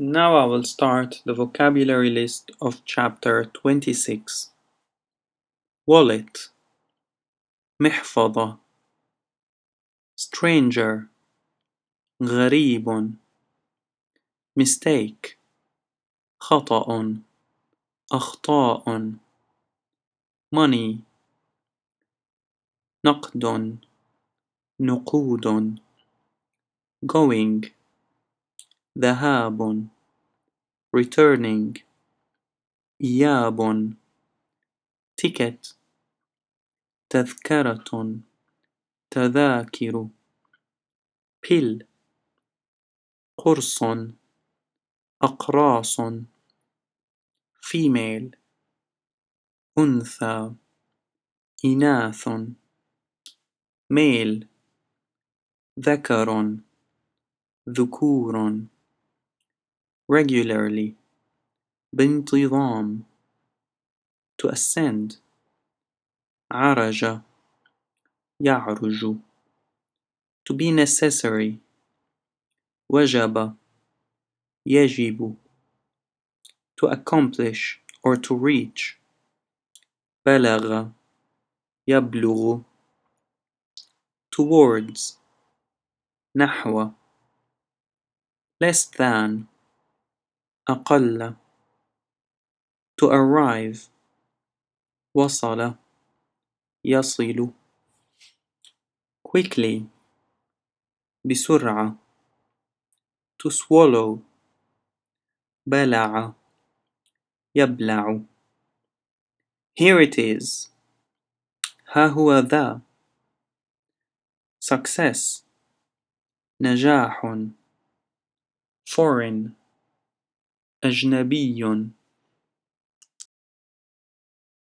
Now I will start the vocabulary list of chapter 26. Wallet محفظة stranger غريب mistake خطأ أخطاء money نقد نقود going ذهاب. Returning. إياب. Ticket. تذكرة. تذاكر. Pill. قرص. أقراص. Female. أنثى. إناث. Male. ذكر. ذكور. regularly بانتظام to ascend عرج يعرج to be necessary وجب يجب to accomplish or to reach بلغ يبلغ towards نحو less than أقل to arrive وصل يصل quickly بسرعة to swallow بلع يبلع here it is ها هو ذا success نجاح foreign أجنبي.